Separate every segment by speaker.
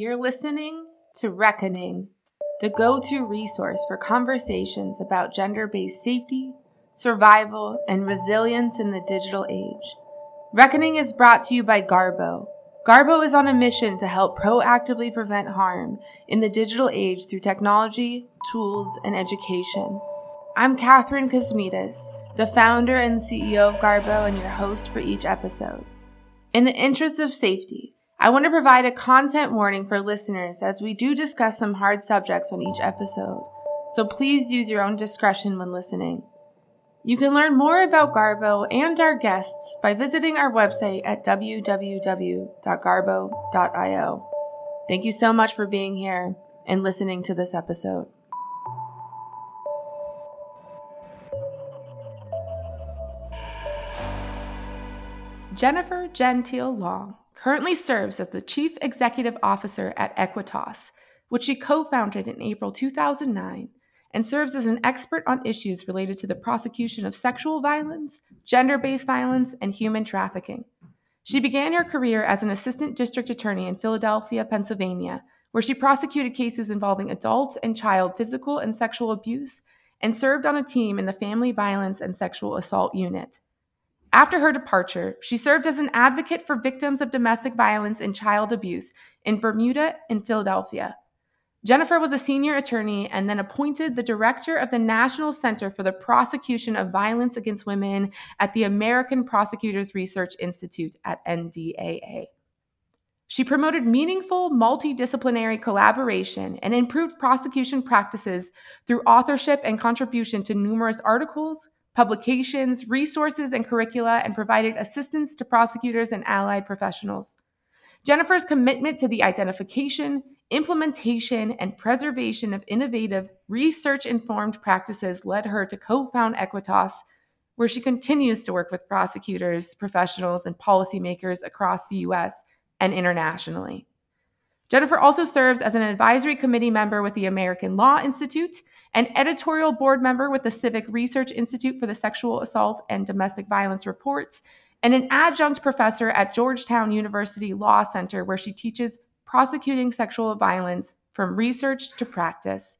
Speaker 1: You're listening to Reckoning, the go to resource for conversations about gender based safety, survival, and resilience in the digital age. Reckoning is brought to you by Garbo. Garbo is on a mission to help proactively prevent harm in the digital age through technology, tools, and education. I'm Kathryn Kosmides, the founder and CEO of Garbo and your host for each episode. In the interest of safety, I want to provide a content warning for listeners as we do discuss some hard subjects on each episode, so please use your own discretion when listening. You can learn more about Garbo and our guests by visiting our website at www.garbo.io. Thank you so much for being here and listening to this episode. Jennifer Gentile Long currently serves as the Chief Executive Officer at AEquitas, which she co founded in April 2009, and serves as an expert on issues related to the prosecution of sexual violence, gender based violence, and human trafficking. She began her career as an assistant district attorney in Philadelphia, Pennsylvania, where she prosecuted cases involving adults and child physical and sexual abuse and served on a team in the Family Violence and Sexual Assault Unit. After her departure, she served as an advocate for victims of domestic violence and child abuse in Bermuda and Philadelphia. Jennifer was a senior attorney and then appointed the director of the National Center for the Prosecution of Violence Against Women at the American Prosecutors Research Institute at NDAA. She promoted meaningful multidisciplinary collaboration and improved prosecution practices through authorship and contribution to numerous articles, publications, resources, and curricula, and provided assistance to prosecutors and allied professionals. Jennifer's commitment to the identification, implementation, and preservation of innovative, research informed practices led her to co found AEquitas, where she continues to work with prosecutors, professionals, and policymakers across the US and internationally. Jennifer also serves as an advisory committee member with the American Law Institute, an editorial board member with the Civic Research Institute for the Sexual Assault and Domestic Violence Reports, and an adjunct professor at Georgetown University Law Center, where she teaches prosecuting sexual violence from research to practice.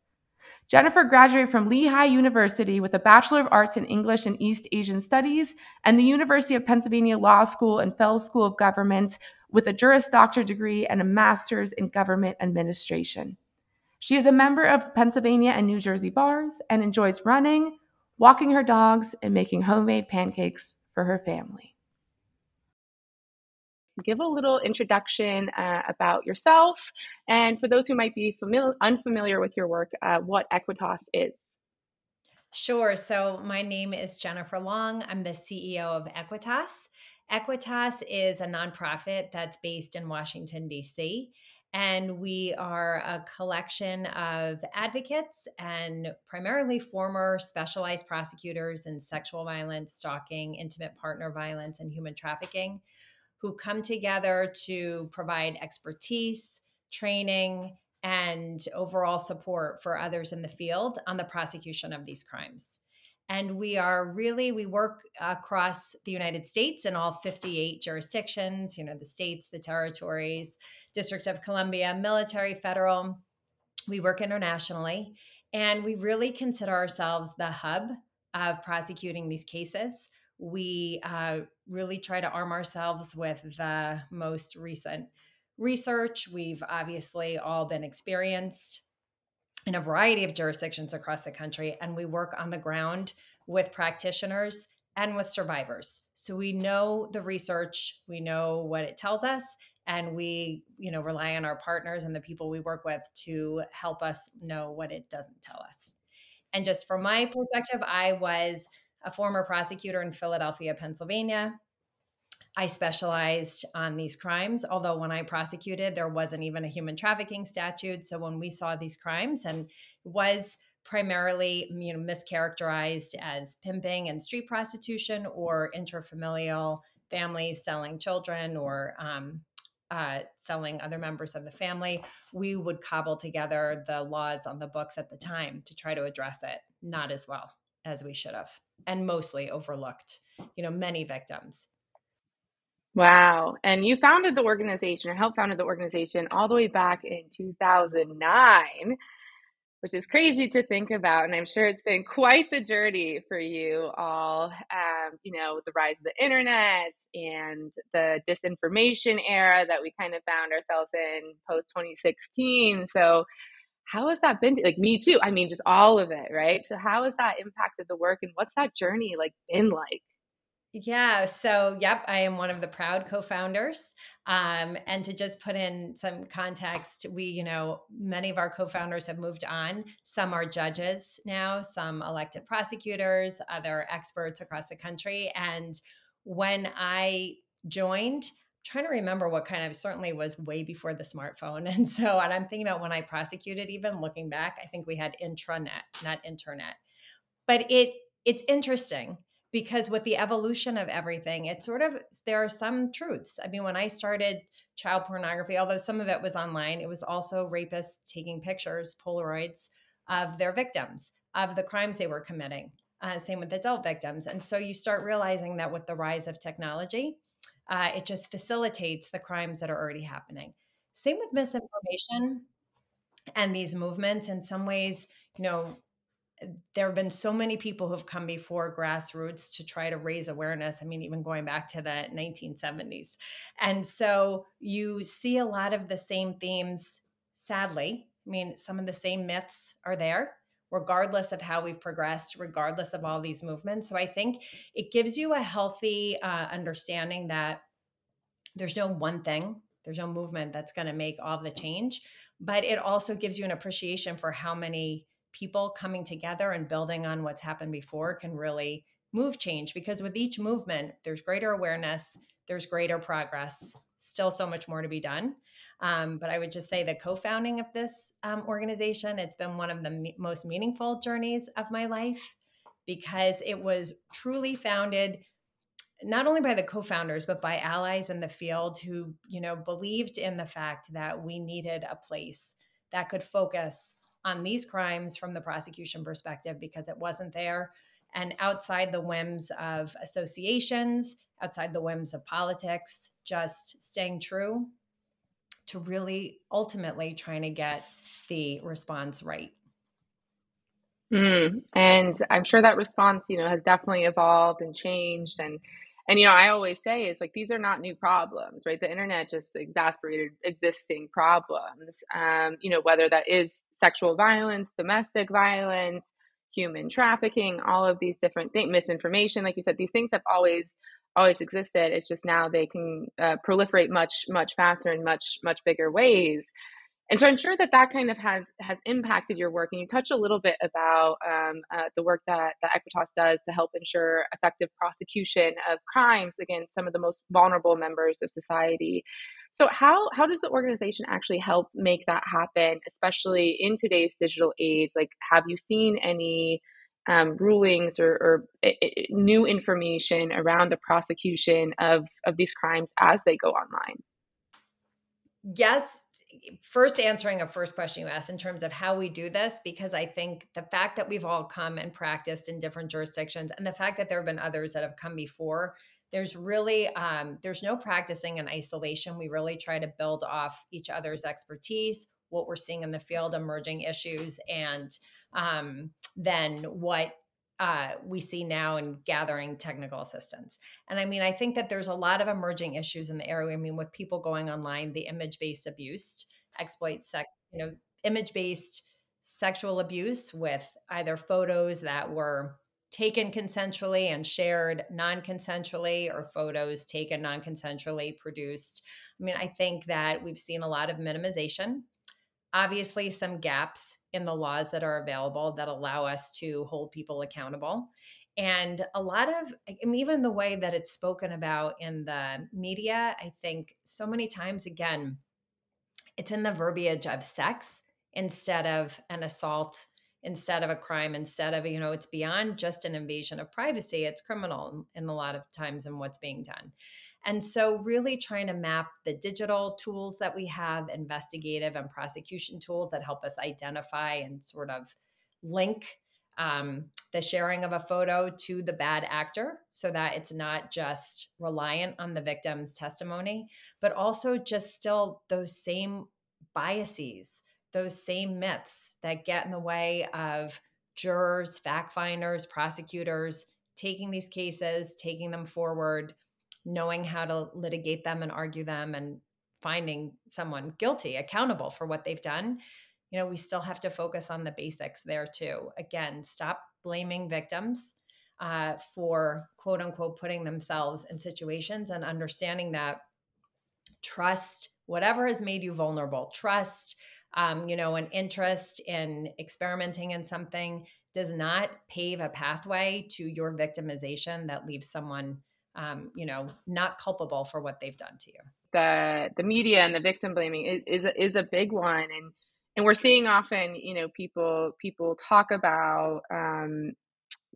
Speaker 1: Jennifer graduated from Lehigh University with a Bachelor of Arts in English and East Asian Studies and the University of Pennsylvania Law School and Fels School of Government with a Juris Doctor degree and a master's in government administration. She is a member of Pennsylvania and New Jersey bars and enjoys running, walking her dogs, and making homemade pancakes for her family. Give a little introduction uh, about yourself, and for those who might be familiar, unfamiliar with your work, uh, what AEquitas is.
Speaker 2: Sure. So, my name is Jennifer Long. I'm the CEO of AEquitas. AEquitas is a nonprofit that's based in Washington, D.C. And we are a collection of advocates and primarily former specialized prosecutors in sexual violence, stalking, intimate partner violence, and human trafficking who come together to provide expertise, training, and overall support for others in the field on the prosecution of these crimes. And we are really we work across the united states in all 58 jurisdictions you know the states the territories district of columbia military federal. We work internationally and we really consider ourselves the hub of prosecuting these cases. We uh, really try to arm ourselves with the most recent research. We've obviously all been experienced in a variety of jurisdictions across the country, and we work on the ground with practitioners and with survivors. So we know the research, we know what it tells us, and we, you know, rely on our partners and the people we work with to help us know what it doesn't tell us. And just from my perspective, I was a former prosecutor in Philadelphia, Pennsylvania. I specialized on these crimes, although when I prosecuted, there wasn't even a human trafficking statute. So when we saw these crimes and was primarily you know mischaracterized as pimping and street prostitution or intrafamilial families selling children or um, uh, selling other members of the family, we would cobble together the laws on the books at the time to try to address it, not as well as we should have, and mostly overlooked. You know, many victims
Speaker 1: Wow. And you founded the organization or helped founded the organization all the way back in 2009 which is crazy to think about. And I'm sure it's been quite the journey for you all. Um, you know, the rise of the internet and the disinformation era that we kind of found ourselves in post 2016. So, how has that been? Like me too. I mean, just all of it, right? So, how has that impacted the work, and what's that journey like been like?
Speaker 2: Yeah. So, yep, I am one of the proud co founders. Um, and to just put in some context, we, you know, many of our co founders have moved on. Some are judges now, some elected prosecutors, other experts across the country. And when I joined, trying to remember what kind of certainly was way before the smartphone. And so, and I'm thinking about when I prosecuted, even looking back, I think we had intranet, not internet. But it, it's interesting because with the evolution of everything it sort of there are some truths. I mean when i started child pornography although some of it was online it was also rapists taking pictures polaroids of their victims of the crimes they were committing uh, same with adult victims. And so you start realizing that with the rise of technology uh, it just facilitates the crimes that are already happening. Same with misinformation and these movements. In some ways you know there have been so many people who have come before grassroots to try to raise awareness. I mean, even going back to the 1970s. And so you see a lot of the same themes, sadly. I mean, some of the same myths are there, regardless of how we've progressed, regardless of all these movements. So I think it gives you a healthy uh, understanding that there's no one thing, there's no movement that's going to make all the change. But it also gives you an appreciation for how many people coming together and building on what's happened before can really move change because with each movement there's greater awareness there's greater progress still so much more to be done. Um, but i would just say the co-founding of this um, organization it's been one of the me- most meaningful journeys of my life because it was truly founded not only by the co-founders but by allies in the field who you know believed in the fact that we needed a place that could focus on these crimes from the prosecution perspective because it wasn't there. And outside the whims of associations, outside the whims of politics, just staying true to really ultimately trying to get the response right.
Speaker 1: Mm, and I'm sure that response, you know, has definitely evolved and changed. And and you know, I always say is like these are not new problems, right? The internet just exacerbated existing problems. Um, you know, whether that is sexual violence, domestic violence, human trafficking, all of these different things, misinformation, like you said, these things have always always existed. It's just now they can uh, proliferate much much faster in much much bigger ways. And so I'm sure that that kind of has has impacted your work. And you touched a little bit about um, uh, the work that that AEquitas does to help ensure effective prosecution of crimes against some of the most vulnerable members of society. So how how does the organization actually help make that happen, especially in today's digital age? Like, have you seen any um, rulings or, or eh, eh, eh, new information around the prosecution of of these crimes as they go online?
Speaker 2: Yes, first answering a first question you asked in terms of how we do this because i think the fact that we've all come and practiced in different jurisdictions and the fact that there have been others that have come before there's really um, there's no practicing in isolation we really try to build off each other's expertise what we're seeing in the field emerging issues and um, then what uh, we see now in gathering technical assistance. And I mean, I think that there's a lot of emerging issues in the area. I mean, with people going online, the image based abuse, exploit sex, you know, image based sexual abuse with either photos that were taken consensually and shared non consensually or photos taken non consensually produced. I mean, I think that we've seen a lot of minimization, obviously, some gaps in the laws that are available that allow us to hold people accountable. And a lot of, even the way that it's spoken about in the media, I think so many times, again, it's in the verbiage of sex instead of an assault instead of a crime instead of you know it's beyond just an invasion of privacy it's criminal in, a lot of times in what's being done. And so really trying to map the digital tools that we have investigative and prosecution tools that help us identify and sort of link um, the sharing of a photo to the bad actor so that it's not just reliant on the victim's testimony, but also just still those same biases, those same myths that get in the way of jurors, fact finders, prosecutors taking these cases, taking them forward, knowing how to litigate them and argue them, and finding someone guilty, accountable for what they've done. You know, we still have to focus on the basics there too. Again, stop blaming victims uh, for quote unquote putting themselves in situations and understanding that trust whatever has made you vulnerable trust um, you know an interest in experimenting in something does not pave a pathway to your victimization that leaves someone um, you know not culpable for what they've done to you.
Speaker 1: The the media and the victim blaming is is a, is a big one. And and we're seeing often you know people people talk about um,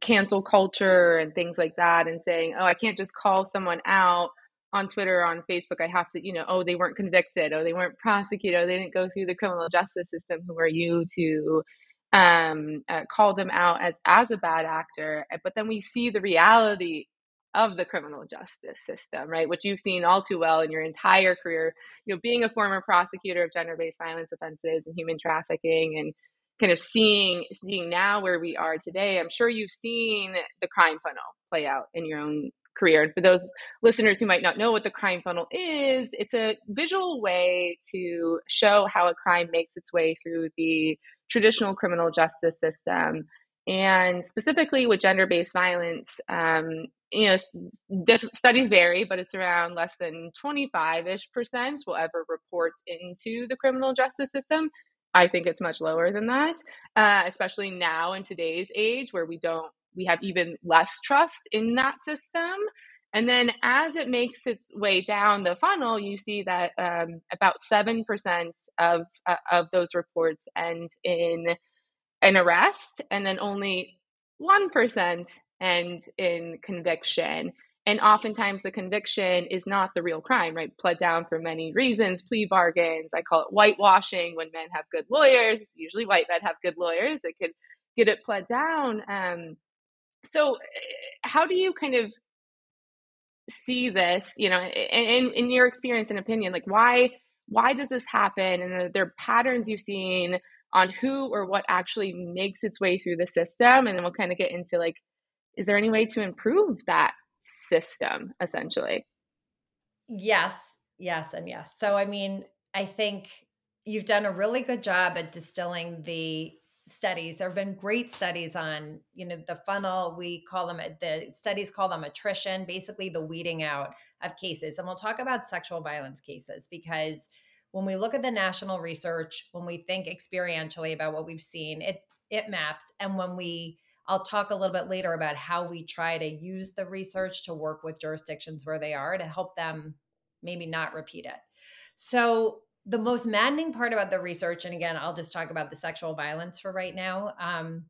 Speaker 1: cancel culture and things like that and saying oh i can't just call someone out on twitter on facebook i have to you know oh they weren't convicted oh they weren't prosecuted oh they didn't go through the criminal justice system who are you to um, uh, call them out as as a bad actor but then we see the reality of the criminal justice system, right? Which you've seen all too well in your entire career. You know, being a former prosecutor of gender-based violence offenses and human trafficking, and kind of seeing seeing now where we are today. I'm sure you've seen the crime funnel play out in your own career. And for those listeners who might not know what the crime funnel is, it's a visual way to show how a crime makes its way through the traditional criminal justice system and specifically with gender-based violence um, you know diff- studies vary but it's around less than 25ish percent will ever report into the criminal justice system i think it's much lower than that uh, especially now in today's age where we don't we have even less trust in that system and then as it makes its way down the funnel you see that um, about 7% of, uh, of those reports end in an arrest and then only 1% end in conviction. And oftentimes the conviction is not the real crime, right? Pled down for many reasons, plea bargains. I call it whitewashing when men have good lawyers. Usually white men have good lawyers that could get it pled down. Um, so, eh, how do you kind of see this, you know, in, in your experience and opinion, like why why does this happen? And are there patterns you've seen on who or what actually makes its way through the system? And then we'll kind of get into like is there any way to improve that system essentially?
Speaker 2: Yes, yes, and yes. So, I mean, I think you've done a really good job at distilling the studies. There have been great studies on, you know, the funnel. We call them, the studies call them attrition, basically the weeding out of cases. And we'll talk about sexual violence cases because when we look at the national research, when we think experientially about what we've seen, it it maps. And when we I'll talk a little bit later about how we try to use the research to work with jurisdictions where they are to help them maybe not repeat it. So, the most maddening part about the research, and again, I'll just talk about the sexual violence for right now, um,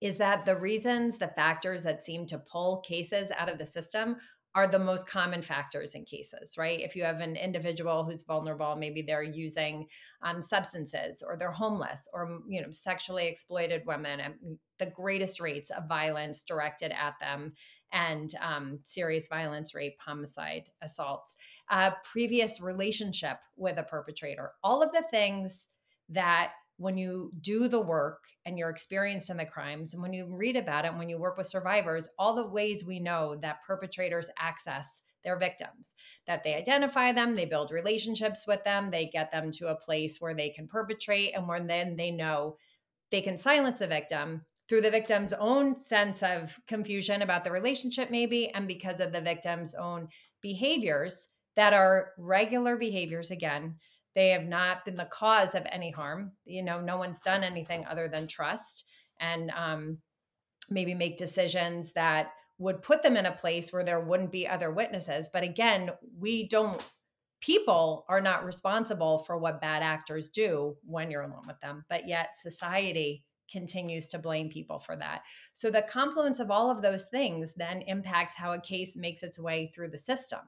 Speaker 2: is that the reasons, the factors that seem to pull cases out of the system are the most common factors in cases, right? If you have an individual who's vulnerable, maybe they're using um, substances or they're homeless or, you know, sexually exploited women and the greatest rates of violence directed at them and um, serious violence, rape, homicide, assaults, uh, previous relationship with a perpetrator, all of the things that when you do the work and you're experienced in the crimes, and when you read about it, and when you work with survivors, all the ways we know that perpetrators access their victims, that they identify them, they build relationships with them, they get them to a place where they can perpetrate, and when then they know they can silence the victim through the victim's own sense of confusion about the relationship, maybe, and because of the victim's own behaviors that are regular behaviors again they have not been the cause of any harm. You know, no one's done anything other than trust and um, maybe make decisions that would put them in a place where there wouldn't be other witnesses. But again, we don't, people are not responsible for what bad actors do when you're alone with them. But yet society continues to blame people for that. So the confluence of all of those things then impacts how a case makes its way through the system.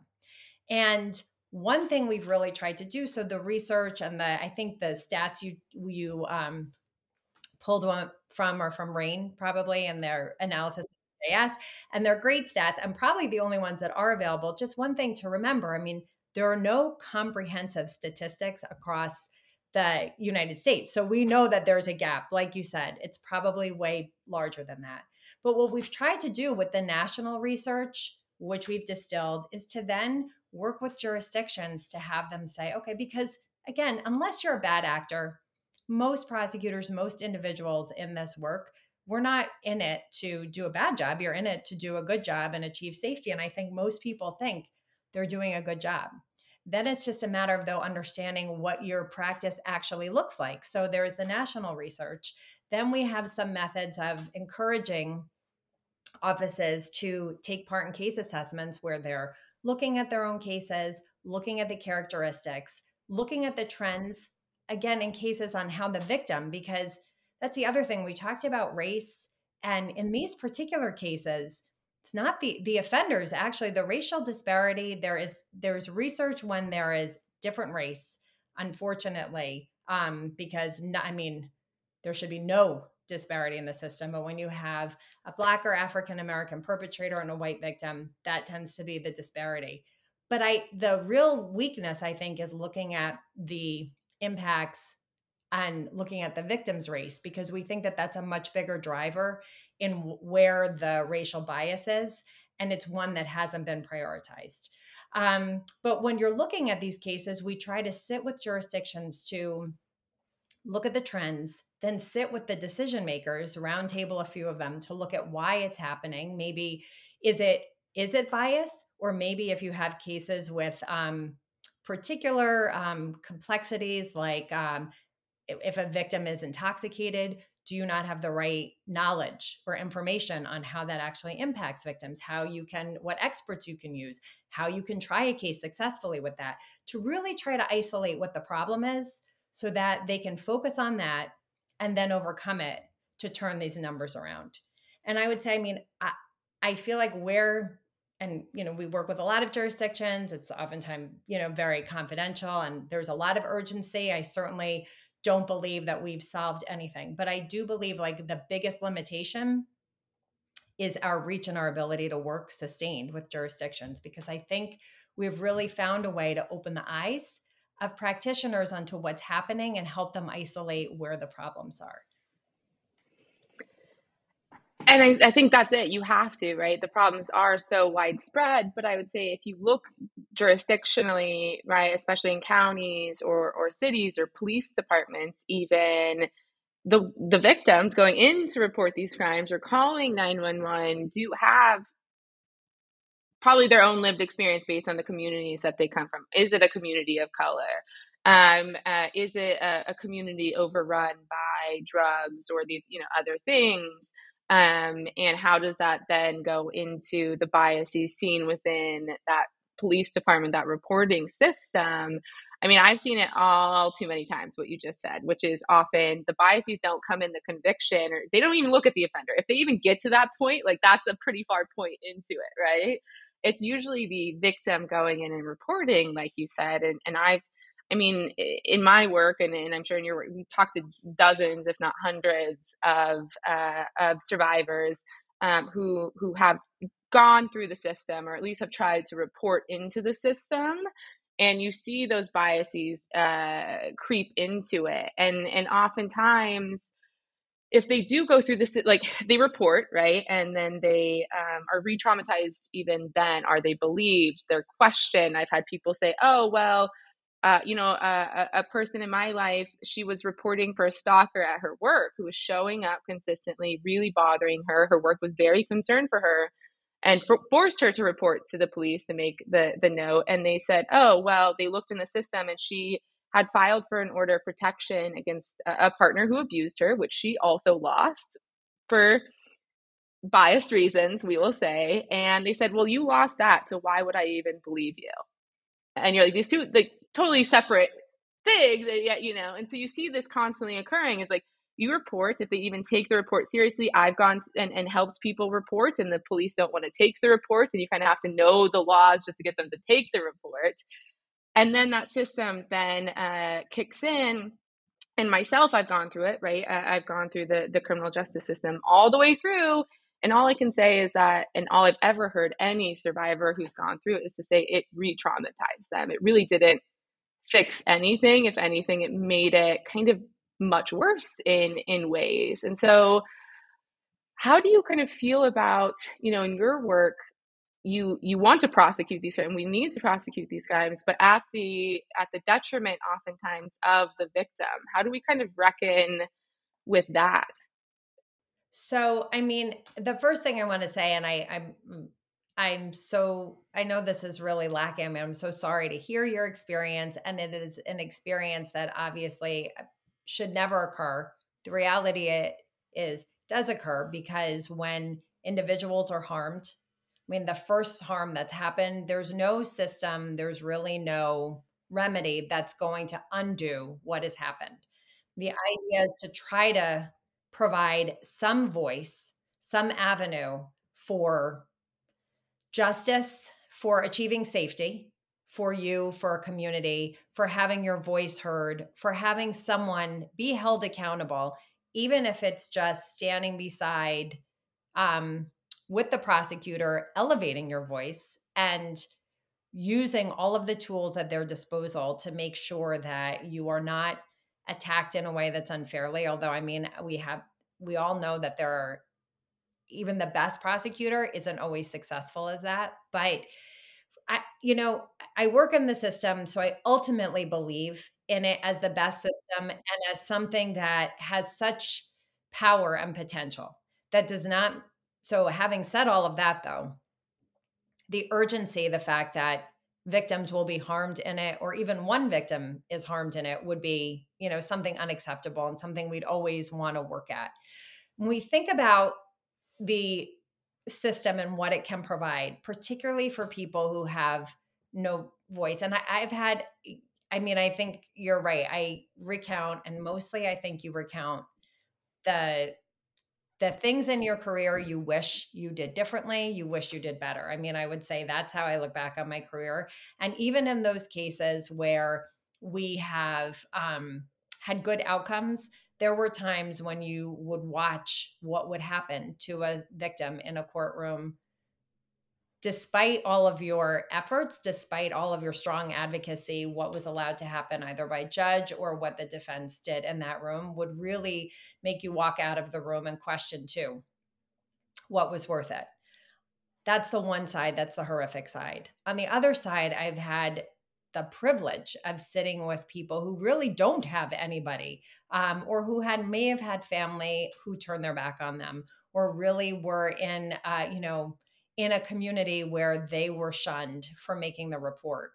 Speaker 2: And one thing we've really tried to do so the research and the i think the stats you you um, pulled one from or from RAINN probably in their analysis of and they're great stats and probably the only ones that are available. Just one thing to remember, I mean, there are no comprehensive statistics across the United States. So we know that there's a gap. Like you said, it's probably way larger than that. But what we've tried to do with the national research, which we've distilled, is to then work with jurisdictions to have them say, okay, because again, unless you're a bad actor, most prosecutors, most individuals in this work, we're not in it to do a bad job. You're in it to do a good job and achieve safety. And I think most people think they're doing a good job. Then it's just a matter of though understanding what your practice actually looks like. So there's the national research. Then we have some methods of encouraging offices to take part in case assessments where they're looking at their own cases, looking at the characteristics, looking at the trends, again, in cases on how the victim, because that's the other thing we talked about race. And in these particular cases, it's not the the offenders actually the racial disparity there is there's research when there is different race unfortunately um because i mean there should be no disparity in the system but when you have a black or african american perpetrator and a white victim that tends to be the disparity. But i the real weakness i think is looking at the impacts and looking at the victim's race because we think that that's a much bigger driver in where the racial bias is and it's one that hasn't been prioritized. Um, but when you're looking at these cases we try to sit with jurisdictions to look at the trends then sit with the decision makers roundtable a few of them to look at why it's happening. Maybe is it is it bias? Or maybe if you have cases with um, particular um, complexities like um, if a victim is intoxicated do you not have the right knowledge or information on how that actually impacts victims? How you can what experts you can use? How you can try a case successfully with that? To really try to isolate what the problem is so that they can focus on that and then overcome it to turn these numbers around and i would say i mean i, I feel like where and you know we work with a lot of jurisdictions it's oftentimes you know very confidential and there's a lot of urgency i certainly don't believe that we've solved anything. But I do believe like the biggest limitation is our reach and our ability to work sustained with jurisdictions because I think we've really found a way to open the eyes of practitioners onto what's happening and help them isolate where the problems are
Speaker 1: and I, I, think that's it. You have to, right? The problems are so widespread. But I would say if you look jurisdictionally, right, especially in counties or, or cities or police departments, even the the victims going in to report these crimes or calling 911 do have probably their own lived experience based on the communities that they come from. Is it a community of color? Um, uh, is it a, a community overrun by drugs or these, you know, other things? Um, and how does that then go into the biases seen within that police department, that reporting system? I mean, I've seen it all too many times, what you just said, which is often the biases don't come in the conviction or they don't even look at the offender. If they even get to that point, like that's a pretty far point into it, right? It's usually the victim going in and reporting, like you said. And, and I've I mean, in my work, and, and I'm sure in your work, we've talked to dozens, if not hundreds, of uh, of survivors um, who who have gone through the system, or at least have tried to report into the system, and you see those biases uh, creep into it, and and oftentimes if they do go through this like they report right and then they um, are re-traumatized even then are they believed they're questioned i've had people say oh well uh, you know, uh, a, a, person in my life, she was reporting for a stalker at her work who was showing up consistently, really bothering her. Her work was very concerned for her and for, forced her to report to the police to make the, the note. And they said, oh, well, they looked in the system and she had filed for an order of protection against a, a partner who abused her, which she also lost for biased reasons, we will say. And they said, well, you lost that. So why would I even believe you? and you're like these two like totally separate things that yet you know and so you see this constantly occurring it's like you report if they even take the report seriously i've gone and, and helped people report and the police don't want to take the report and you kind of have to know the laws just to get them to take the report and then that system then uh, kicks in and myself, I've gone through it, right? I've gone through the the criminal justice system all the way through, and all I can say is that, and all I've ever heard any survivor who's gone through it is to say it re-traumatized them. It really didn't fix anything. If anything, it made it kind of much worse in in ways. And so, how do you kind of feel about you know in your work you you want to prosecute these and we need to prosecute these crimes but at the at the detriment oftentimes of the victim. How do we kind of reckon with that?
Speaker 2: So i mean the first thing i want to say and i i'm i'm so i know this is really lacking I mean, i'm so sorry to hear your experience and it is an experience that obviously uh, should never occur. The reality it is does occur because when individuals are harmed I mean, the first harm that's happened, there's no system, there's really no remedy that's going to undo what has happened. The idea is to try to provide some voice, some avenue for justice, for achieving safety for you, for a community, for having your voice heard, for having someone be held accountable, even if it's just standing beside um, with the prosecutor, elevating your voice and using all of the tools at their disposal to make sure that you are not attacked in a way that's unfairly. Although, I mean, we have, we all know that there are, even the best prosecutor isn't always successful as that. But, I, you know, I work in the system, so I ultimately believe in it as the best system and as something that has such power and potential. That does not so, having said all of that, though, the urgency, the fact that victims will be harmed in it, or even one victim is harmed in it, would be, you know, something unacceptable and something we'd always want to work at. When we think about the system and what it can provide, particularly for people who have no voice, and I, I've had, I mean, I think you're right. I recount, and mostly I think you recount the the things in your career you wish you did differently, you wish you did better. I mean, I would say that's how I look back on my career. And even in those cases where we have um, had good outcomes, there were times when you would watch what would happen to a victim in a courtroom despite all of your efforts, despite all of your strong advocacy, what was allowed to happen either by judge or what the defense did in that room would really make you walk out of the room and question too what was worth it. That's the one side, that's the horrific side. On the other side, I've had the privilege of sitting with people who really don't have anybody um, or who had may have had family who turned their back on them or really were in uh, you know in a community where they were shunned for making the report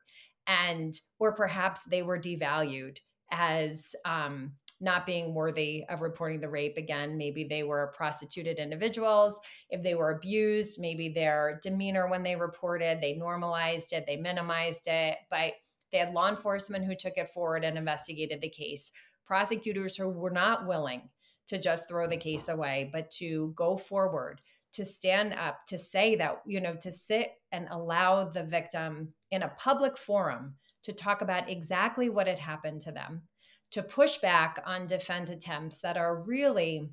Speaker 2: and or perhaps they were devalued as um, not being worthy of reporting the rape again. Maybe they were prostituted individuals. If they were abused maybe their demeanor when they reported they normalized it they minimized it but they had law enforcement who took it forward and investigated the case. Prosecutors who were not willing to just throw the case away but to go forward to stand up to say that you know to sit and allow the victim in a public forum to talk about exactly what had happened to them to push back on defense attempts that are really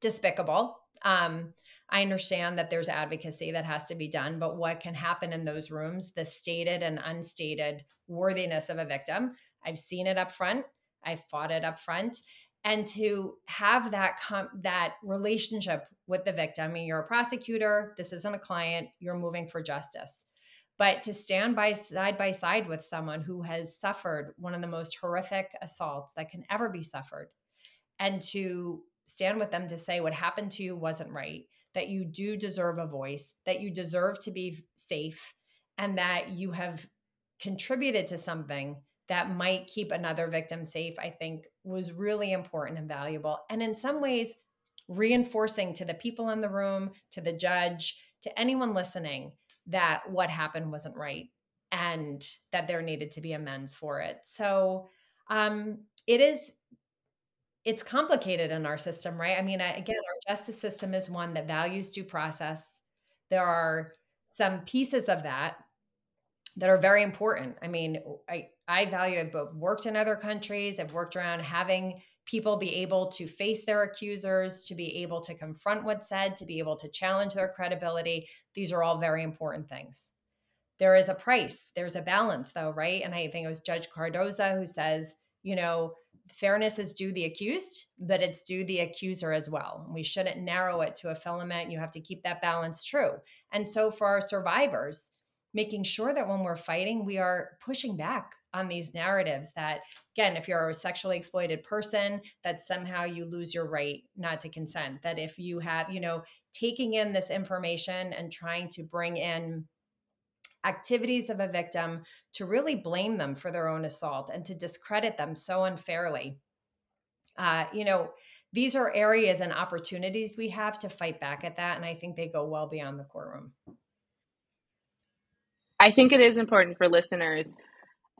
Speaker 2: despicable. Um, i understand that there's advocacy that has to be done but what can happen in those rooms the stated and unstated worthiness of a victim? I've seen it up front. I've fought it up front and to have that com- that relationship with the victim. I mean, you're a prosecutor. This isn't a client. You're moving for justice. But to stand by side by side with someone who has suffered one of the most horrific assaults that can ever be suffered, and to stand with them to say what happened to you wasn't right, that you do deserve a voice, that you deserve to be safe, and that you have contributed to something that might keep another victim safe, I think was really important and valuable. And in some ways, reinforcing to the people in the room, to the judge, to anyone listening that what happened wasn't right and that there needed to be amends for it. So um, it is it's complicated in our system, right? I mean, again, our justice system is one that values due process. There are some pieces of that that are very important. I mean, I, I value, I've both worked in other countries, I've worked around having people be able to face their accusers, to be able to confront what's said, to be able to challenge their credibility. These are all very important things. There is a price, there's a balance, though, right? And I think it was Judge Cardozo who says, you know, fairness is due the accused, but it's due the accuser as well. We shouldn't narrow it to a filament. You have to keep that balance true. And so for our survivors, making sure that when we're fighting, we are pushing back on these narratives that, again, if you're a sexually exploited person, that somehow you lose your right not to consent. That if you have, you know, taking in this information and trying to bring in activities of a victim to really blame them for their own assault and to discredit them so unfairly. Uh, you know, these are areas and opportunities we have to fight back at that. And I think they go well beyond the courtroom.
Speaker 1: I think it is important for listeners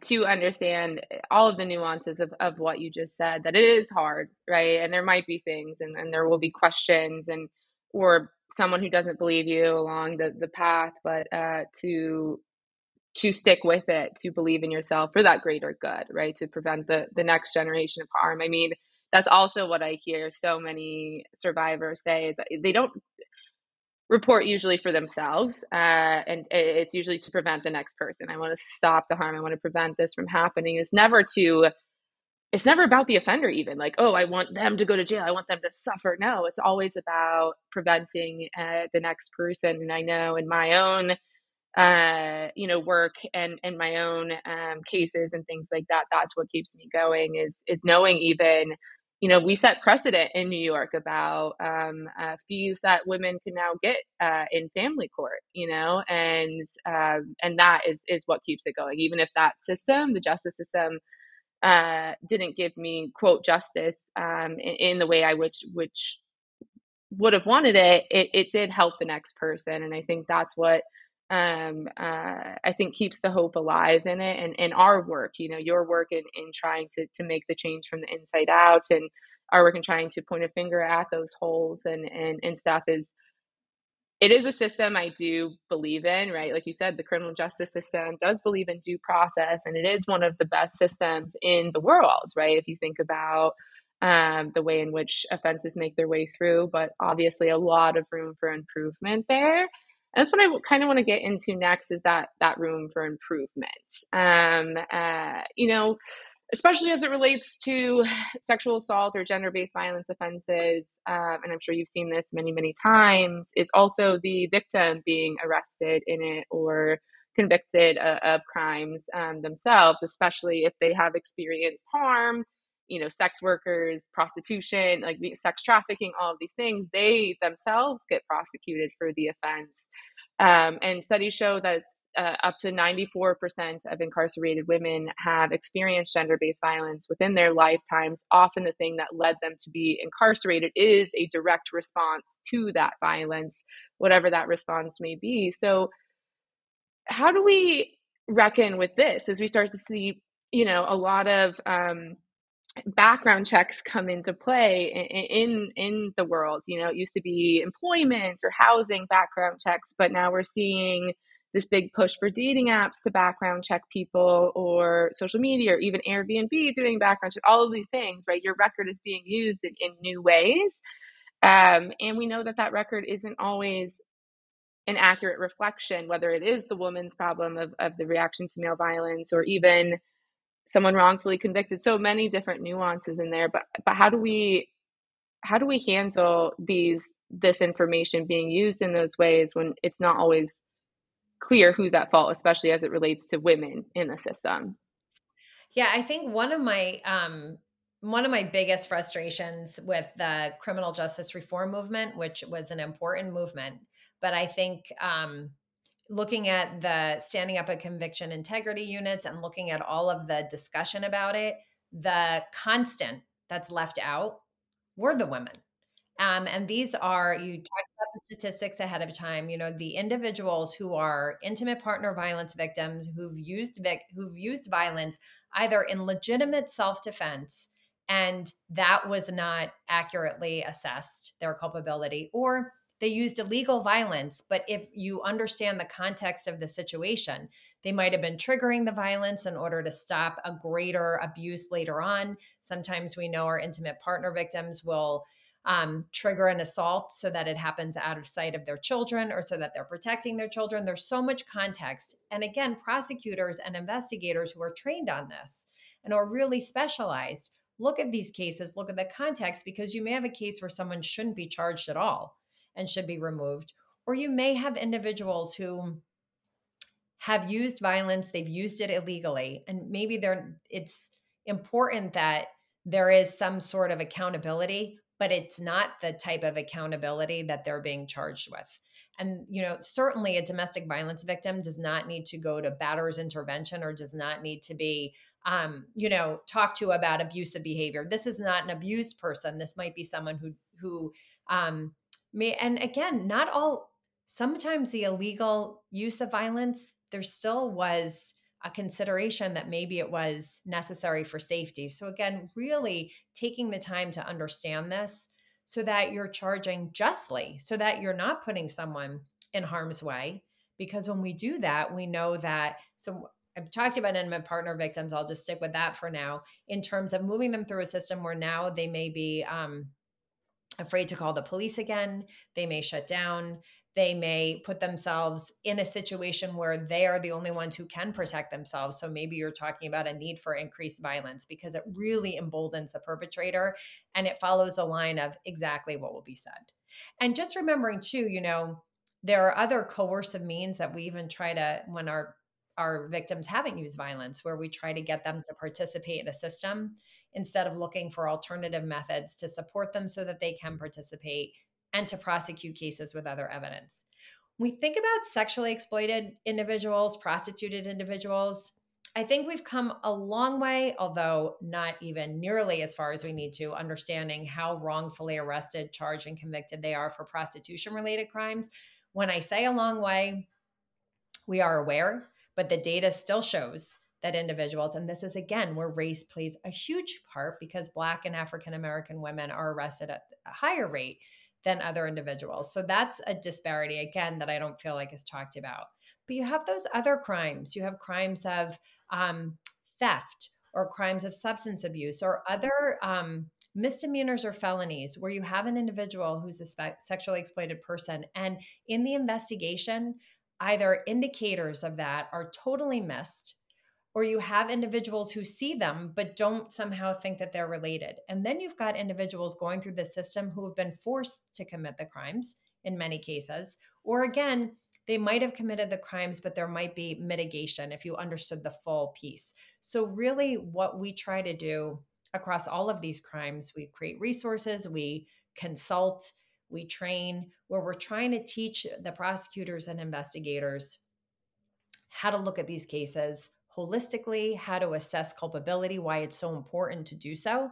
Speaker 1: to understand all of the nuances of, of what you just said, that it is hard, right? And there might be things and, and there will be questions and or someone who doesn't believe you along the, the path, but uh, to to stick with it, to believe in yourself for that greater good, right? To prevent the the next generation of harm. I mean, that's also what I hear so many survivors say is they don't report usually for themselves uh, and it's usually to prevent the next person. I want to stop the harm. I want to prevent this from happening. It's never to it's never about the offender even like oh i want them to go to jail. I want them to suffer. No it's always about preventing uh, the next person. And i know in my own uh, you know work and and my own um, cases and things like that that's what keeps me going is is knowing even you know we set precedent in new york about um, uh, fees that women can now get uh, in family court you know and um, and that is is what keeps it going. Even if that system the justice system uh, didn't give me quote justice um, in, in, the way I which which would have wanted it, it, it did help the next person, and I think that's what um, uh, I think keeps the hope alive in it, and in our work, you know, your work in in trying to to make the change from the inside out, and our work in trying to point a finger at those holes and and and stuff is it is a system I do believe in, right? Like you said, the criminal justice system does believe in due process, and it is one of the best systems in the world, right? If you think about um, the way in which offenses make their way through, but obviously a lot of room for improvement there. And that's what I kind of want to get into next is that that room for improvement. Um, uh, you know, especially as it relates to sexual assault or gender based violence offenses, um, and I'm sure you've seen this many, many times, is also the victim being arrested in it or convicted of, of crimes um, themselves, especially if they have experienced harm. You know, sex workers, prostitution, like sex trafficking, all of these things, they themselves get prosecuted for the offense. Um, and studies show that it's uh, up to 94% of incarcerated women have experienced gender based violence within their lifetimes. Often, the thing that led them to be incarcerated is a direct response to that violence, whatever that response may be. So, how do we reckon with this as we start to see, you know, a lot of um, background checks come into play in, in in the world? You know, it used to be employment or housing background checks, but now we're seeing this big push for dating apps to background check people or social media or even Airbnb doing background check, all of these things, right? Your record is being used in, in new ways. Um, and we know that that record isn't always an accurate reflection, whether it is the woman's problem of, of the reaction to male violence or even someone wrongfully convicted. So many different nuances in there. But but how do we how do we handle these this information being used in those ways when it's not always clear who's at fault, especially as it relates to women in the system.
Speaker 2: Yeah, I think one of my um, one of my biggest frustrations with the criminal justice reform movement, which was an important movement, but I think um, looking at the standing up a conviction integrity units and looking at all of the discussion about it, the constant that's left out were the women. Um, and these are you talked about the statistics ahead of time. You know, the individuals who are intimate partner violence victims who've used vic- who've used violence either in legitimate self defense, and that was not accurately assessed their culpability, or they used illegal violence. But if you understand the context of the situation, They might have been triggering the violence in order to stop a greater abuse later on. Sometimes we know our intimate partner victims will um, trigger an assault so that it happens out of sight of their children or so that they're protecting their children. There's so much context. And again, prosecutors and investigators who are trained on this and are really specialized look at these cases, look at the context, because you may have a case where someone shouldn't be charged at all and should be removed. Or you may have individuals who have used violence, they've used it illegally, and maybe they're it's important that there is some sort of accountability, but it's not the type of accountability that they're being charged with. And you know, certainly a domestic violence victim does not need to go to batter's intervention or does not need to be um, you know, talk to about abusive behavior. This is not an abused person. This might be someone who who um may and again, not all sometimes the illegal use of violence, there still was a consideration that maybe it was necessary for safety. So again, really taking the time to understand this so that you're charging justly, so that you're not putting someone in harm's way because when we do that, we know that so I've talked about intimate partner victims. I'll just stick with that for now. In terms of moving them through a system where now they may be um, afraid to call the police again, they may shut down, they may put themselves in a situation where they are the only ones who can protect themselves. So maybe you're talking about a need for increased violence because it really emboldens the perpetrator and it follows a line of exactly what will be said. And just remembering, too, you know, there are other coercive means that we even try to, when our our victims haven't used violence, where we try to get them to participate in a system instead of looking for alternative methods to support them so that they can participate and to prosecute cases with other evidence. We think about sexually exploited individuals, prostituted individuals, I think we've come a long way, although not even nearly as far as we need to, understanding how wrongfully arrested, charged, and convicted they are for prostitution related crimes. When I say a long way, we are aware but the data still shows that individuals, and this is again where race plays a huge part because Black and African American women are arrested at a higher rate than other individuals. So that's a disparity, again, that I don't feel like is talked about. But you have those other crimes. You have crimes of um, theft or crimes of substance abuse or other um, misdemeanors or felonies where you have an individual who's a spe- sexually exploited person. And in the investigation, either indicators of that are totally missed or you have individuals who see them but don't somehow think that they're related. And then you've got individuals going through the system who have been forced to commit the crimes in many cases. Or again, they might have committed the crimes, but there might be mitigation if you understood the full piece. So, really, what we try to do across all of these crimes, we create resources, we consult, we train, where we're trying to teach the prosecutors and investigators how to look at these cases holistically, how to assess culpability, why it's so important to do so.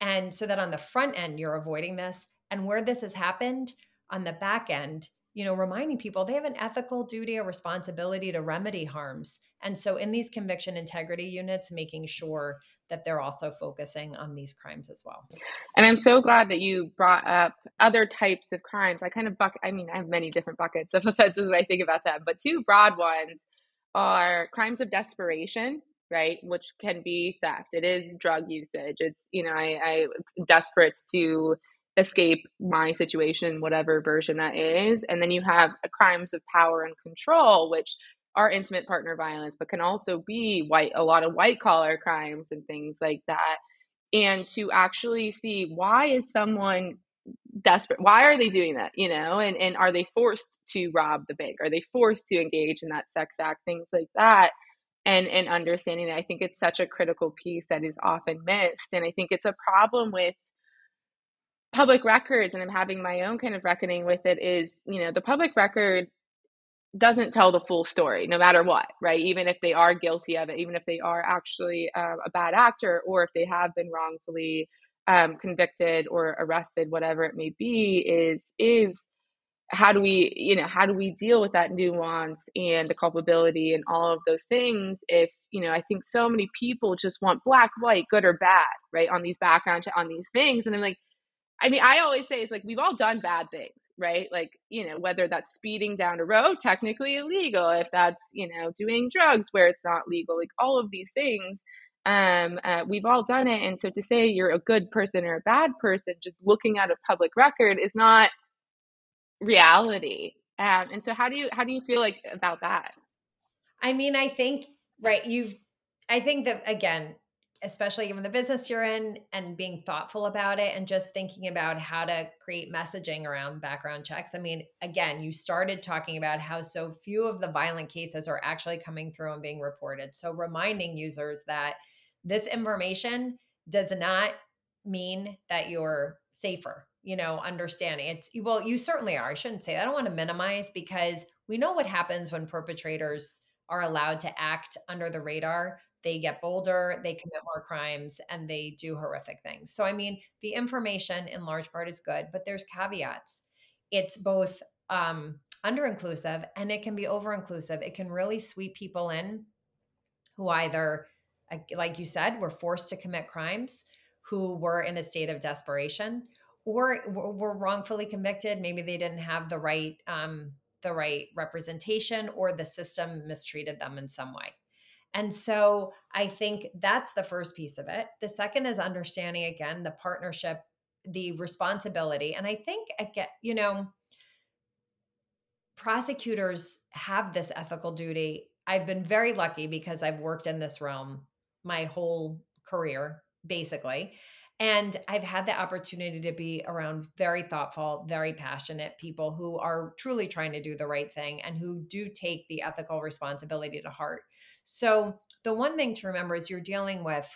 Speaker 2: And so that on the front end, you're avoiding this. And where this has happened on the back end, you know, reminding people they have an ethical duty or responsibility to remedy harms. And so in these conviction integrity units, making sure that they're also focusing on these crimes as well.
Speaker 1: And I'm so glad that you brought up other types of crimes. I kind of buck I mean, I have many different buckets of offenses when I think about them, but two broad ones are crimes of desperation, right? Which can be theft. It is drug usage. It's, you know, I, I desperate to escape my situation, whatever version that is. And then you have crimes of power and control, which are intimate partner violence, but can also be white, a lot of white collar crimes and things like that. And to actually see why is someone desperate? Why are they doing that? You know, and, and are they forced to rob the bank? Are they forced to engage in that sex act? Things like that. And, and understanding that I think it's such a critical piece that is often missed. And I think it's a problem with public records and I'm having my own kind of reckoning with it is, you know, the public record doesn't tell the full story no matter what right? Even if they are guilty of it even if they are actually uh, a bad actor or if they have been wrongfully um, convicted or arrested whatever it may be is is how do we you know how do we deal with that nuance and the culpability and all of those things if you know i think so many people just want black white good or bad right on these background on these things? And i'm like i mean i always say it's like we've all done bad things right? Like, you know, whether that's speeding down a road, technically illegal, if that's, you know, doing drugs where it's not legal, like all of these things. Um, uh, we've all done it. And so to say you're a good person or a bad person, just looking at a public record is not reality. Um, and so how do you, how do you feel like about that?
Speaker 2: I mean, I think, right. You've, I think that again, especially given the business you're in and being thoughtful about it and just thinking about how to create messaging around background checks. I mean, again, you started talking about how so few of the violent cases are actually coming through and being reported. So reminding users that this information does not mean that you're safer. You know, understanding it's well, you certainly are. I shouldn't say that. I don't want to minimize because we know what happens when perpetrators are allowed to act under the radar they get bolder, they commit more crimes, and they do horrific things. So, I mean, the information in large part is good, but there's caveats. It's both um, under inclusive and it can be over inclusive. It can really sweep people in who either, like you said, were forced to commit crimes, who were in a state of desperation, or were wrongfully convicted. Maybe they didn't have the right um, the right representation, or the system mistreated them in some way. And so I think that's the first piece of it. The second is understanding again the partnership, the responsibility. And I think again, you know, prosecutors have this ethical duty. I've been very lucky because I've worked in this realm my whole career, basically. And I've had the opportunity to be around very thoughtful, very passionate people who are truly trying to do the right thing and who do take the ethical responsibility to heart. So, the one thing to remember is you're dealing with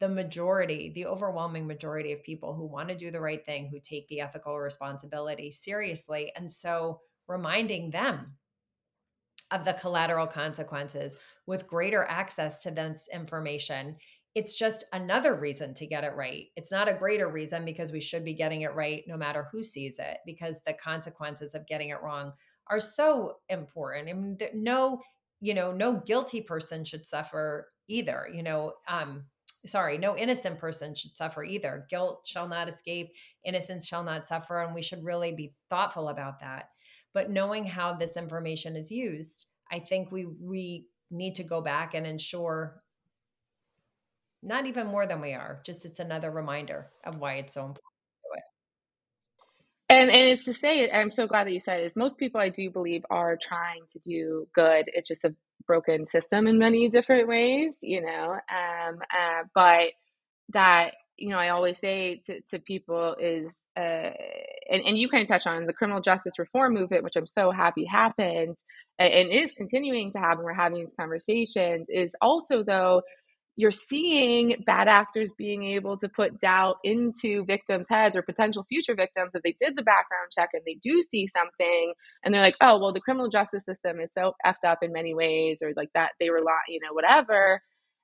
Speaker 2: the majority, the overwhelming majority of people who want to do the right thing, who take the ethical responsibility seriously. And so, reminding them of the collateral consequences with greater access to this information it's just another reason to get it right. It's not a greater reason because we should be getting it right no matter who sees it, because the consequences of getting it wrong are so important. I mean, no you know no guilty person should suffer either you know um sorry no innocent person should suffer either. Guilt shall not escape innocence shall not suffer and we should really be thoughtful about that. But knowing how this information is used i think we we need to go back and ensure not even more than we are just it's another reminder of why it's so important
Speaker 1: and and it's to say, I'm so glad that you said is most people I do believe are trying to do good. It's just a broken system in many different ways, you know. Um, uh, but that you know, I always say to, to people is, uh, and, and you kind of touch on the criminal justice reform movement, which I'm so happy happened and, and is continuing to happen. We're having these conversations. Is also though you're seeing bad actors being able to put doubt into victims' heads or potential future victims if they did the background check and they do see something and they're like, oh, well, the criminal justice system is so effed up in many ways, or like that they rely, you know, whatever.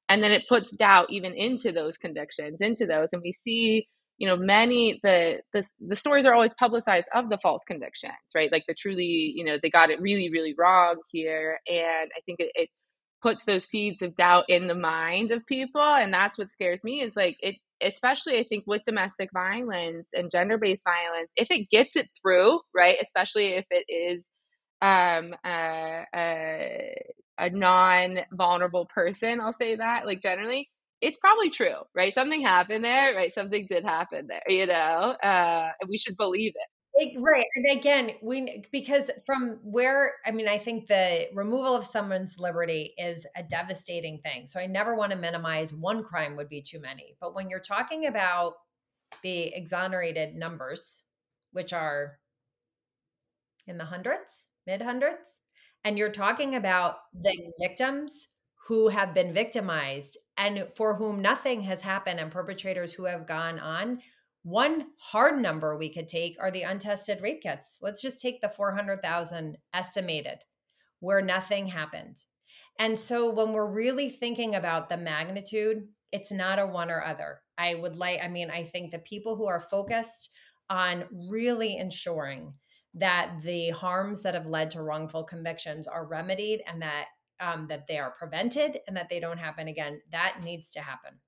Speaker 1: And then it puts doubt even into those convictions, into those. And we see, you know, many the the the stories are always publicized of the false convictions, right? Like the truly, you know, they got it really, really wrong here. And I think it, it puts those seeds of doubt in the mind of people and that's what scares me is like it especially i think with domestic violence and gender-based violence if it gets it through right especially if it is um a, a, non-vulnerable person i'll say that like generally it's probably true right? Something happened there right? Something did happen there you know? Uh and we should believe it
Speaker 2: it, right. And again, we because from where I mean, I think the removal of someone's liberty is a devastating thing. So I never want to minimize one crime would be too many. But when you're talking about the exonerated numbers, which are in the hundreds, mid hundreds, and you're talking about the victims who have been victimized and for whom nothing has happened and perpetrators who have gone on one hard number we could take are the untested rape kits. Let's just take the 400,000 estimated where nothing happened. And so when we're really thinking about the magnitude, it's not a one or other. I would like, I mean, I think the people who are focused on really ensuring that the harms that have led to wrongful convictions are remedied and that um, that they are prevented and that they don't happen again, that needs to happen.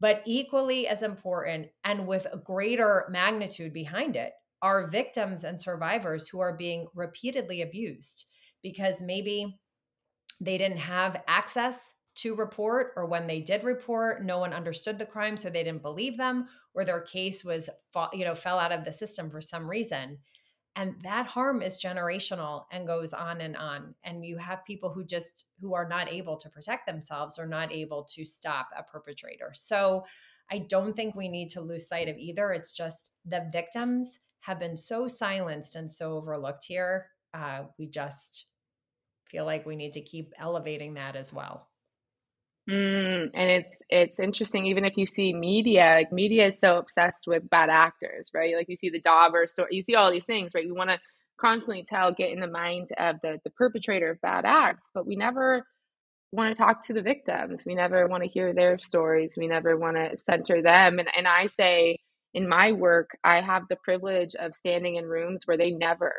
Speaker 2: But equally as important and with a greater magnitude behind it are victims and survivors who are being repeatedly abused because maybe they didn't have access to report or when they did report no one understood the crime so they didn't believe them or their case was you know fell out of the system for some reason and that harm is generational and goes on and on and you have people who just who are not able to protect themselves or not able to stop a perpetrator. So i don't think we need to lose sight of either. It's just the victims have been so silenced and so overlooked here. Uh, we just feel like we need to keep elevating that as well
Speaker 1: Mm, and it's it's interesting, even if you see media, like media is so obsessed with bad actors, right? Like you see the Dahmer story, you see all these things, right? We want to constantly tell, get in the mind of the the perpetrator of bad acts, but we never want to talk to the victims. We never want to hear their stories. We never want to center them. And and I say in my work, I have the privilege of standing in rooms where they never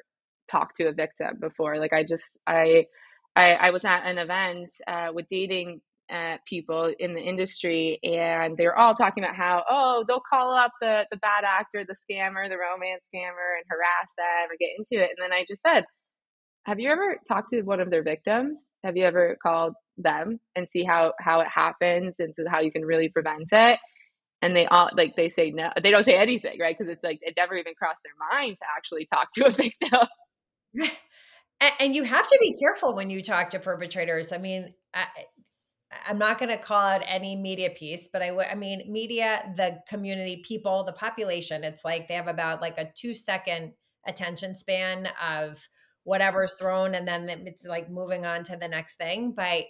Speaker 1: talked to a victim before. Like I just I I, I was at an event uh, with dating uh, people in the industry, and they're all talking about how, oh, they'll call up the the bad actor, the scammer, the romance scammer, and harass them or get into it. And then I just said, have you ever talked to one of their victims? Have you ever called them and see how how it happens and how you can really prevent it? And they all like they say no, they don't say anything, right? Because it's like it never even crossed their mind to actually talk to a victim.
Speaker 2: and you have to be careful when you talk to perpetrators. I mean, I'm not going to call out any media piece, but I, I mean, media, the community, people, the population, it's like they have about like a two second attention span of whatever's thrown and then it's like moving on to the next thing. But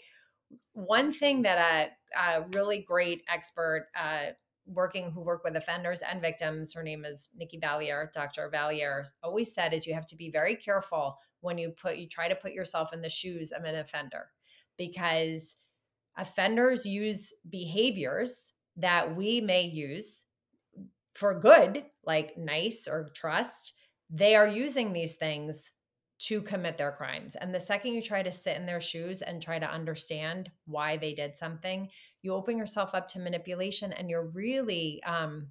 Speaker 2: one thing that a, a really great expert, uh, working who work with offenders and victims, her name is Nikki Valliere, Dr. Valliere, always said is you have to be very careful when you put you try to put yourself in the shoes of an offender because offenders use behaviors that we may use for good, like nice or trust. They are using these things to commit their crimes. And the second you try to sit in their shoes and try to understand why they did something, you open yourself up to manipulation and you're really, um,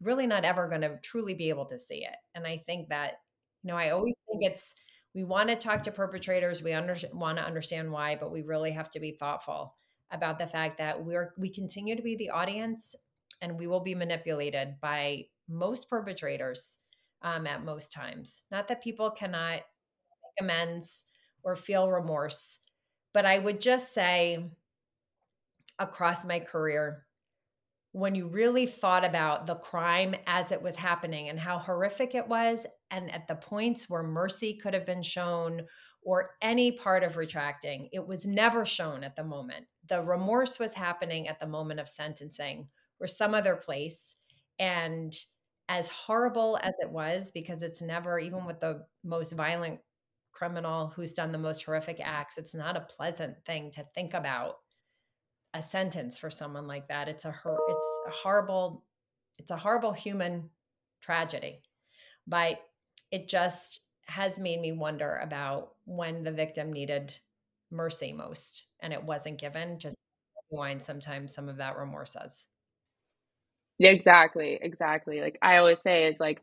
Speaker 2: really not ever going to truly be able to see it. And I think that, you know, I always think it's, we want to talk to perpetrators, we under, want to understand why, but we really have to be thoughtful about the fact that we're we continue to be the audience and we will be manipulated by most perpetrators um, at most times. Not that people cannot make amends or feel remorse, but I would just say across my career, when you really thought about the crime as it was happening and how horrific it was, and at the points where mercy could have been shown or any part of retracting, it was never shown at the moment the remorse was happening at the moment of sentencing or some other place. And as horrible as it was, because it's never, even with the most violent criminal who's done the most horrific acts, it's not a pleasant thing to think about a sentence for someone like that. It's a it's a horrible, it's a horrible human tragedy. But it just has made me wonder about when the victim needed mercy most and it wasn't given just wine sometimes some of that remorse says.
Speaker 1: Exactly exactly like i always say is like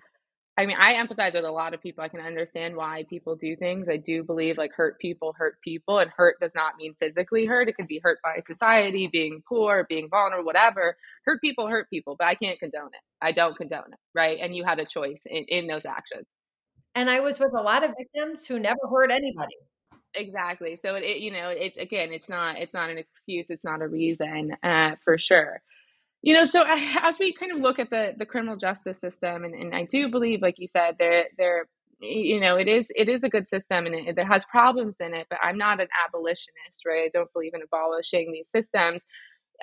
Speaker 1: i mean i empathize with a lot of people i can understand why people do things i do believe like hurt people hurt people and hurt does not mean physically hurt it could be hurt by society being poor being vulnerable whatever hurt people hurt people but i can't condone it i don't condone it right and you had a choice in, in those actions
Speaker 2: and i was with a lot of victims who never hurt anybody
Speaker 1: exactly so it, it, you know it's again it's not it's not an excuse it's not a reason uh, for sure you know so as we kind of look at the the criminal justice system and, and i do believe like you said there there you know it is it is a good system and it, has problems in it but i'm not an abolitionist right i don't believe in abolishing these systems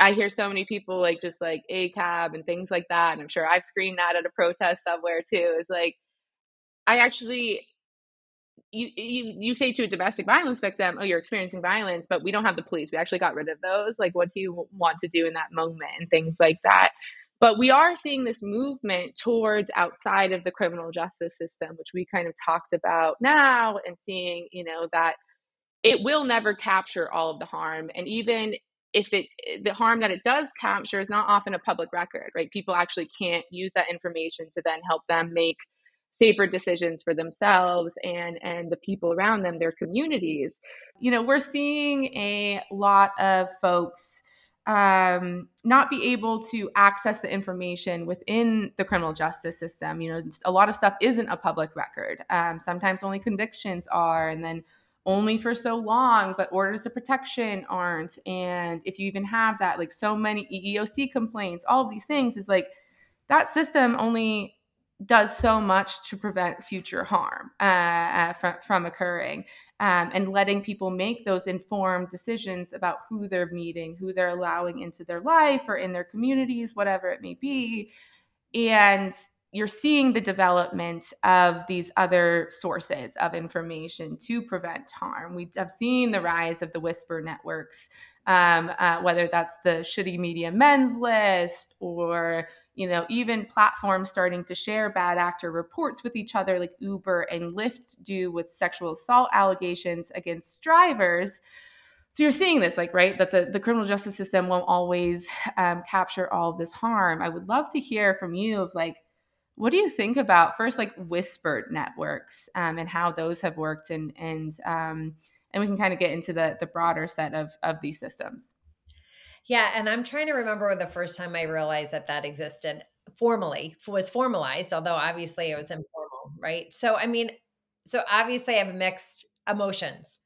Speaker 1: I hear so many people like just like ACAB and things like that. And I'm sure I've screamed that at a protest somewhere too. Is like, I actually you, you you say to a domestic violence victim, "Oh, you're experiencing violence," but we don't have the police. We actually got rid of those. Like, what do you want to do in that moment, and things like that. But we are seeing this movement towards outside of the criminal justice system, which we kind of talked about now, and seeing, you know, that it will never capture all of the harm, and even if it the harm that it does capture is not often a public record, right? People actually can't use that information to then help them make safer decisions for themselves and and the people around them their communities you know we're seeing a lot of folks um, not be able to access the information within the criminal justice system. You know, a lot of stuff isn't a public record. Um, sometimes only convictions are, and then only for so long, but orders of protection aren't. And if you even have that, like so many EEOC complaints, all of these things is like that system only does so much to prevent future harm uh, uh, from, from occurring um, and letting people make those informed decisions about who they're meeting, who they're allowing into their life or in their communities, whatever it may be. And you're seeing the development of these other sources of information to prevent harm. We have seen the rise of the whisper networks, um, uh, whether that's the shitty media men's list or you know even platforms starting to share bad actor reports with each other, like Uber and Lyft do with sexual assault allegations against drivers. So you're seeing this, like, right, that the, the criminal justice system won't always um, capture all of this harm. I would love to hear from you of like what do you think about first like whispered networks um, and how those have worked and and um, and we can kind of get into the the broader set of of these systems
Speaker 2: yeah and i'm trying to remember the first time i realized that that existed formally was formalized although obviously it was mm. informal right so i mean so obviously i have mixed emotions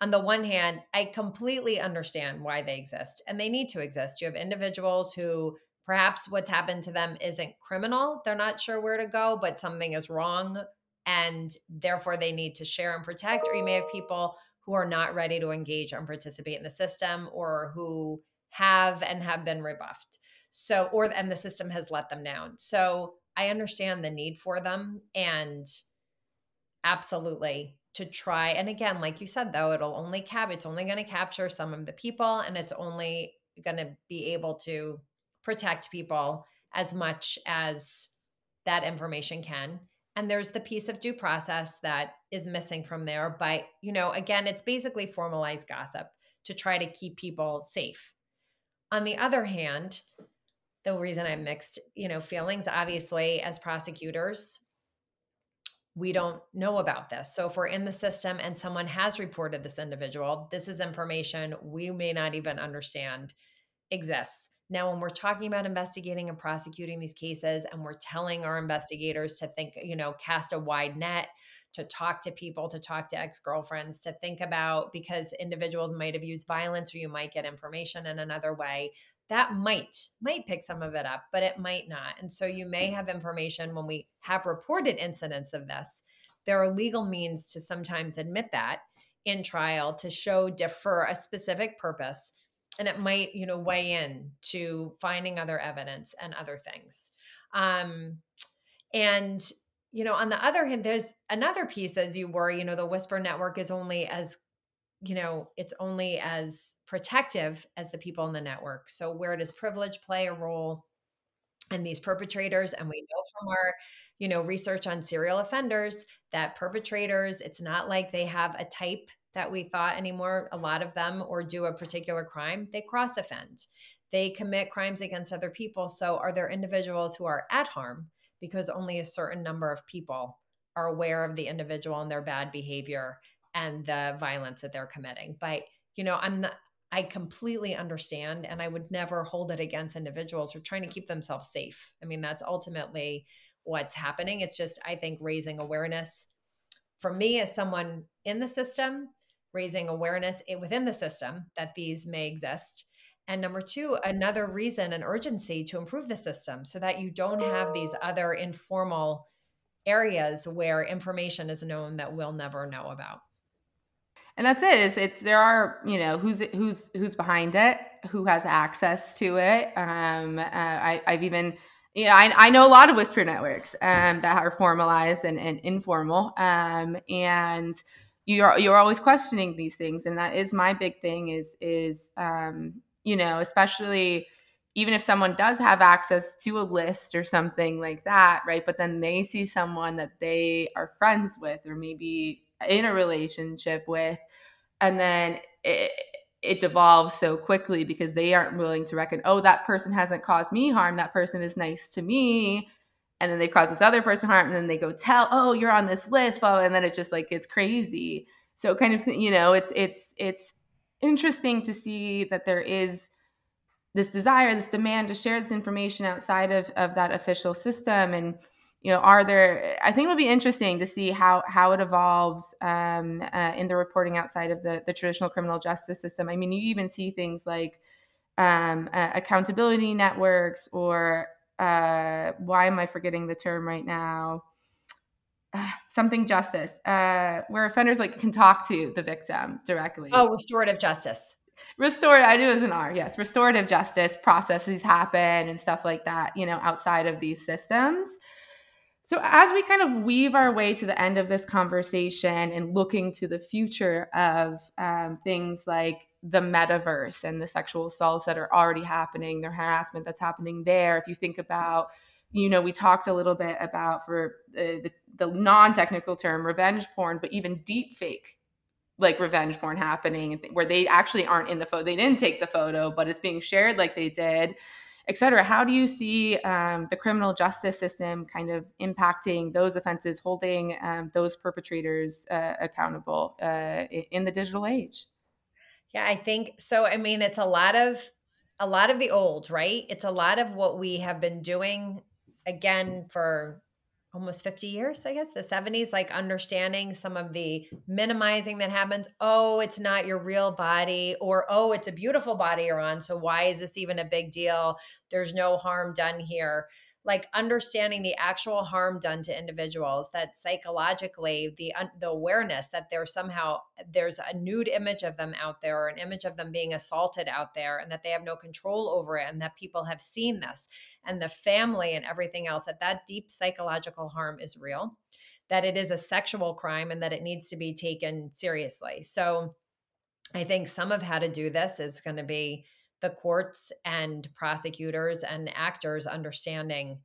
Speaker 2: on the one hand i completely understand why they exist and they need to exist you have individuals who perhaps what's happened to them isn't criminal. They're not sure where to go, but something is wrong and therefore they need to share and protect. Or you may have people who are not ready to engage and participate in the system or who have and have been rebuffed. So, or, and the system has let them down. So I understand the need for them and absolutely to try. And again, like you said, though, it'll only cap, it's only going to capture some of the people and it's only going to be able to protect people as much as that information can and there's the piece of due process that is missing from there but you know again it's basically formalized gossip to try to keep people safe on the other hand the reason i'm mixed you know feelings obviously as prosecutors we don't know about this. So if we're in the system and someone has reported this individual this is information we may not even understand exists now, when we're talking about investigating and prosecuting these cases, and we're telling our mm-hmm. investigators to think, you know, cast a wide net, to talk to people, to talk to ex girlfriends, to think about because individuals might have used violence or you might get information in another way. That might might pick some of it up, but it might not. And so you may mm-hmm. have information when we have reported incidents of this. There are legal means to sometimes admit that in trial to show defer a specific purpose and it might you know weigh in to finding other evidence and other things. Um and you know on the other hand there's another piece as you were you know the whisper network is only as you know it's only as protective as the people in the network. So where does privilege play a role in these perpetrators? And we know from our you know research on serial offenders that perpetrators it's not like they have a type that we thought anymore. A lot of them, or do a particular crime, they cross offend. They commit crimes against other people. So, are there individuals who are at harm because only a certain number of people are aware of the individual and their bad behavior and the violence that they're committing? But, you know, I'm not, I completely understand and I would never hold it against individuals who are trying to keep themselves safe. I mean, that's ultimately what's happening. It's just, I think, raising awareness. For me, as someone in the system, raising awareness within the system that these may exist. And number two, another reason and urgency to improve the system so that you don't have these other informal areas where information is known that we'll never know about.
Speaker 1: And that's it. Is it's there are you know who's who's who's behind it, who has access to it. Um, uh, I, I've even yeah, I, I, know a lot of whisper networks um, that are formalized and, and informal. Um, and you're you're always questioning these things. And that is my big thing is is um, you know especially even if someone does have access to a list or something like that right? But then they see someone that they are friends with or maybe in a relationship with and then it, it devolves so quickly because they aren't willing to reckon oh that person hasn't caused me harm. That person is nice to me and then they cause this other person harm and then they go tell oh you're on this list blah, and then it just like gets crazy. So kind of you know it's it's it's interesting to see that there is this desire this demand to share this information outside of of that official system. And you know are there i think it would be interesting to see how how it evolves um, uh, in the reporting outside of the the traditional criminal justice system. I mean you even see things like um, uh, accountability networks or uh, why am I forgetting the term right now? something justice, uh, where offenders like can talk to the victim directly.
Speaker 2: Oh, restorative justice.
Speaker 1: Restorative, I do as an R, yes. Restorative justice processes happen and stuff like that, you know, outside of these systems. So, as we kind of weave our way to the end of this conversation and looking to the future of um, things like the metaverse and the sexual assaults that are already happening, the harassment that's happening there, if you think about, you know, we talked a little bit about for uh, the, the non technical term revenge porn, but even deep fake like revenge porn happening where they actually aren't in the photo. They didn't take the photo, but it's being shared like they did et cetera. How do you see um, the criminal justice system kind of impacting those offenses, holding um, those perpetrators uh, accountable uh, in the digital age?
Speaker 2: Yeah, I think so. I mean, it's a lot of a lot of the old, right? It's a lot of what we have been doing again for almost 50 years, I guess, the 70s, like understanding some of the minimizing that happens. Oh, it's not your real body, or oh, it's a beautiful body you're on. So why is this even a big deal? There's no harm done here. Like understanding the actual harm done to individuals, that psychologically, the the awareness that there's somehow there's a nude image of them out there, or an image of them being assaulted out there, and that they have no control over it, and that people have seen this, and the family and everything else that that deep psychological harm is real that it is a sexual crime and that it needs to be taken seriously so i think some of how to do this is going to be the courts and prosecutors and actors understanding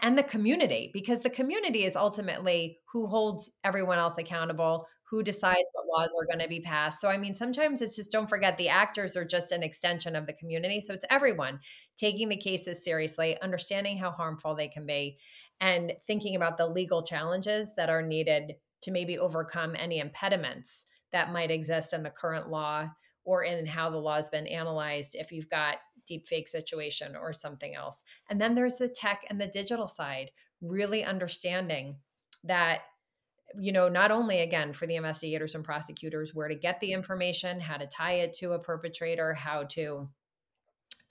Speaker 2: and, the community because the community is ultimately who holds everyone else accountable who decides what laws are going to be passed. So, I mean, sometimes it's just don't forget the actors are just an extension of the community. So, it's everyone taking the cases seriously, understanding how harmful they can be, and thinking about the legal challenges that are needed to maybe overcome any impediments that might exist in the current law or in how the law has been analyzed if you've got deep fake situation or something else. And then there's the tech and the digital side, really understanding that you know, not only again for the investigators and prosecutors where to get the mm. information, how to tie it to a perpetrator, how to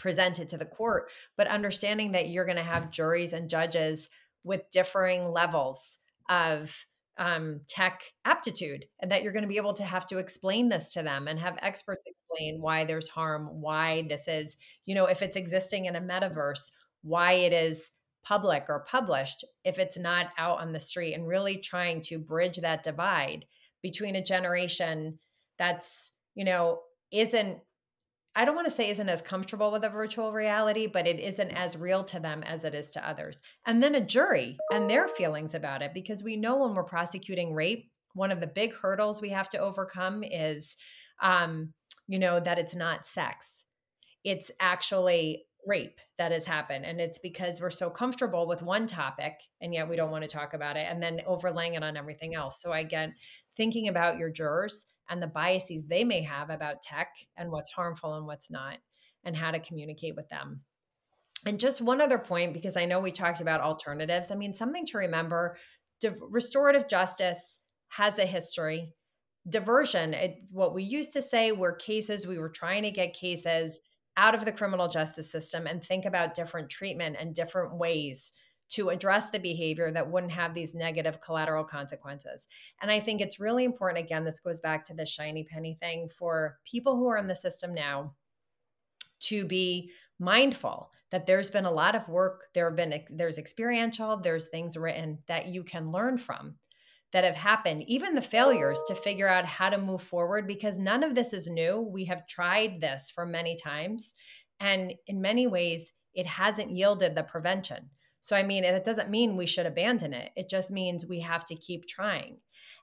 Speaker 2: present it to the court, but understanding that you're going to have juries and judges with differing levels of um, tech aptitude and that you're going to be able to have to explain this to them and have experts explain why there's harm, why this is, you know, if it's existing in a metaverse, why it is public or published if it's not out on the street and really trying to bridge that divide between a generation that's you know isn't I don't want to say isn't as comfortable with a virtual reality, but it isn't as real to them as it is to others. And then a jury and their feelings about it, because we know when we're prosecuting rape, one of the big hurdles we have to overcome is, um, you know, that it's not sex. It's actually rape that has happened and it's because we're so comfortable with one topic and yet we don't want to talk about it and then overlaying it on everything else so again thinking about your jurors and the biases they may have about tech and what's harmful and what's not and how to communicate with them. And just one other point because i know we talked about alternatives. I mean something to remember restorative justice has a history. Diversion it, what we used to say were cases we were trying to get cases out of the criminal justice system and think about different treatment and different ways to address the behavior that wouldn't have these negative collateral consequences. And I think it's really important, again, this goes back to the shiny penny thing for people who are in the system now to be mindful that there's been a lot of work there have been there's experiential there's things written that you can learn from that have happened, even the failures to figure out how to move forward, because none of this is new. We have tried this for many times. And in many ways, it hasn't yielded the prevention. So, I mean, it doesn't mean we should abandon it. It just means we have to keep trying.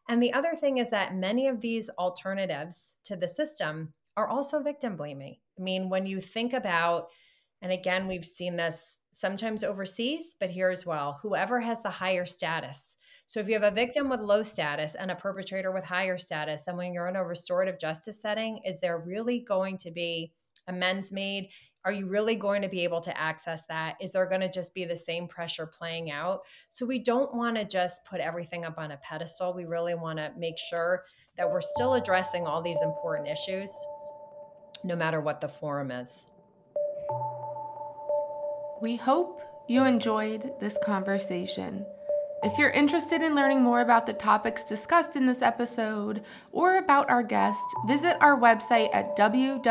Speaker 2: And the other thing is that many of these alternatives to the system are also victim blaming. I mean, when you think about And again, we've seen this sometimes overseas, but here as well. Whoever has the higher status. So if you have a victim with low status and a perpetrator with higher status, then when you're in a restorative justice setting, is there really going to be amends made? Are you really going to be able to access that? Is there going to just be the same pressure playing out? So we don't want to just put everything up on a pedestal. We really want to make sure that we're still addressing all these important issues, no matter what the forum is.
Speaker 1: We hope you enjoyed this conversation. If you're interested in learning more about the topics discussed in this episode or about our guest, visit our website at www.garbo.io.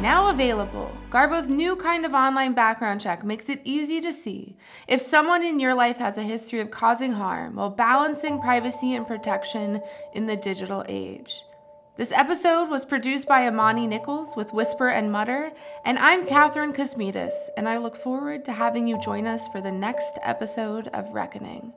Speaker 1: Now available, Garbo's new kind of online background check makes it easy to see if someone in your life has a history of causing harm while balancing privacy and protection in the digital age. This episode was produced by Amani Nichols with Whisper and Mutter, and I'm Kathryn Kosmides, and I look forward to having you join us for the next episode of Reckoning.